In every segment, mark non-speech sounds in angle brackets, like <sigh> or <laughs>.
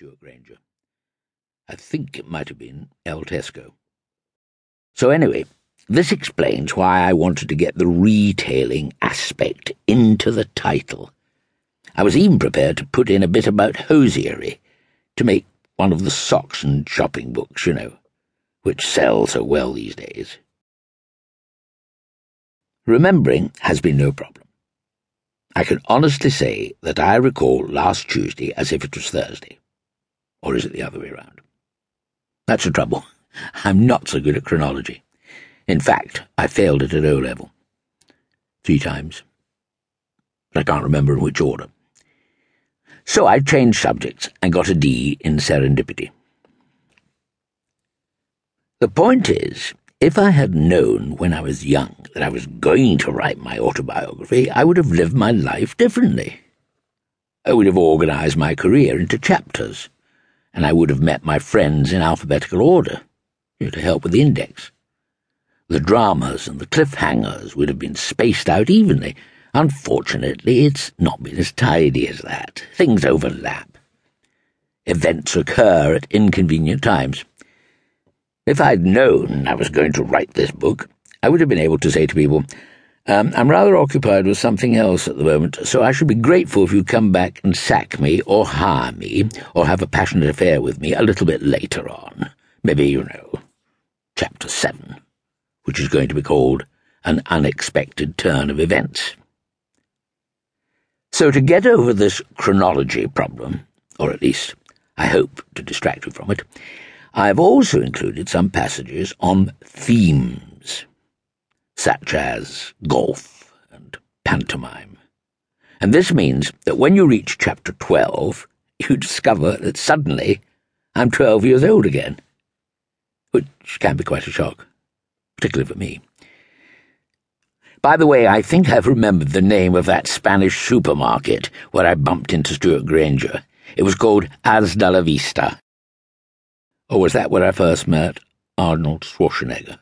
Stewart Granger. I think it might have been El Tesco. So, anyway, this explains why I wanted to get the retailing aspect into the title. I was even prepared to put in a bit about hosiery to make one of the socks and shopping books, you know, which sell so well these days. Remembering has been no problem. I can honestly say that I recall last Tuesday as if it was Thursday. Or is it the other way round? That's the trouble. I'm not so good at chronology. In fact, I failed it at O level. Three times. But I can't remember in which order. So I changed subjects and got a D in serendipity. The point is, if I had known when I was young that I was going to write my autobiography, I would have lived my life differently. I would have organized my career into chapters, and I would have met my friends in alphabetical order to help with the index. The dramas and the cliffhangers would have been spaced out evenly. Unfortunately, it's not been as tidy as that. Things overlap. Events occur at inconvenient times. If I'd known I was going to write this book, I would have been able to say to people, um, I'm rather occupied with something else at the moment, so I should be grateful if you'd come back and sack me, or hire me, or have a passionate affair with me a little bit later on. Maybe, you know, Chapter 7, which is going to be called An Unexpected Turn of Events. So, to get over this chronology problem, or at least I hope to distract you from it, I have also included some passages on themes, such as golf and pantomime. And this means that when you reach chapter 12, you discover that suddenly I'm 12 years old again, which can be quite a shock, particularly for me. By the way, I think I've remembered the name of that Spanish supermarket where I bumped into Stewart Granger. It was called Hasta la Vista. Or was that where I first met Arnold Schwarzenegger?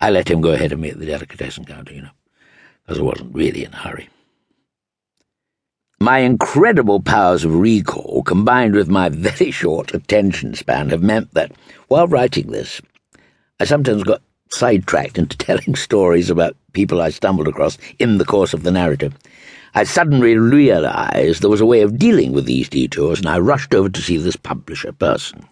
I let him go ahead me at the delicatessen counter, you know, because I wasn't really in a hurry. My incredible powers of recall, combined with my very short attention span, have meant that, while writing this, I sometimes got sidetracked into <laughs> telling stories about people I stumbled across in the course of the narrative. I suddenly realized there was a way of dealing with these detours, and I rushed over to see this publisher person.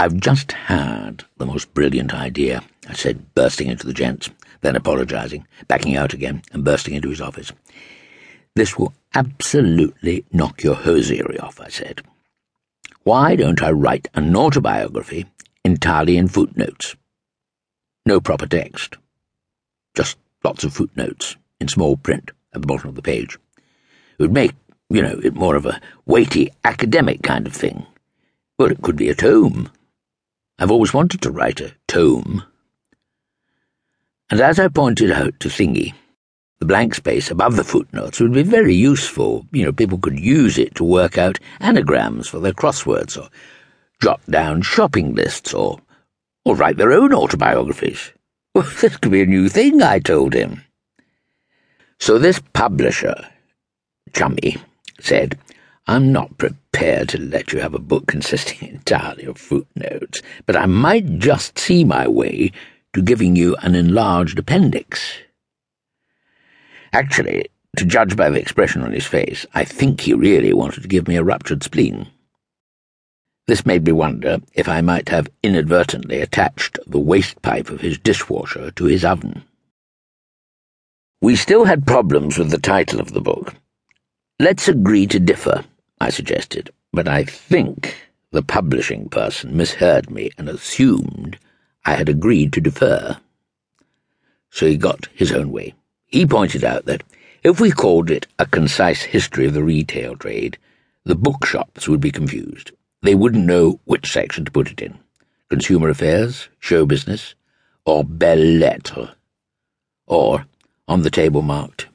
I've just had the most brilliant idea, I said, bursting into the gents, then apologizing, backing out again, and bursting into his office. This will absolutely knock your hosiery off, I said. Why don't I write an autobiography entirely in footnotes? No proper text. Just lots of footnotes in small print at the bottom of the page. It would make, you know, it more of a weighty academic kind of thing. Well, it could be a tome. I've always wanted to write a tome. And as I pointed out to Thingy, the blank space above the footnotes would be very useful. You know, people could use it to work out anagrams for their crosswords, or jot down shopping lists, or, or write their own autobiographies. <laughs> Well, this could be a new thing, I told him. So this publisher, Chummy, said, I'm not prepared to let you have a book consisting <laughs> entirely of footnotes, but I might just see my way to giving you an enlarged appendix. Actually, to judge by the expression on his face, I think he really wanted to give me a ruptured spleen. This made me wonder if I might have inadvertently attached the waste pipe of his dishwasher to his oven. We still had problems with the title of the book. Let's agree to differ, I suggested, but I think the publishing person misheard me and assumed I had agreed to defer. So he got his own way. He pointed out that if we called it a concise history of the retail trade, the bookshops would be confused. They wouldn't know which section to put it in. Consumer affairs, show business, or belles lettres, or on the table marked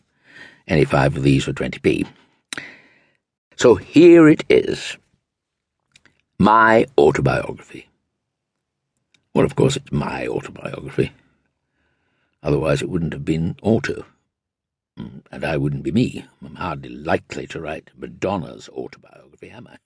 any five of these for 20p. So here it is. My autobiography. Well, of course, it's my autobiography. Otherwise, it wouldn't have been auto. Mm, and I wouldn't be me. I'm hardly likely to write Madonna's autobiography, am I?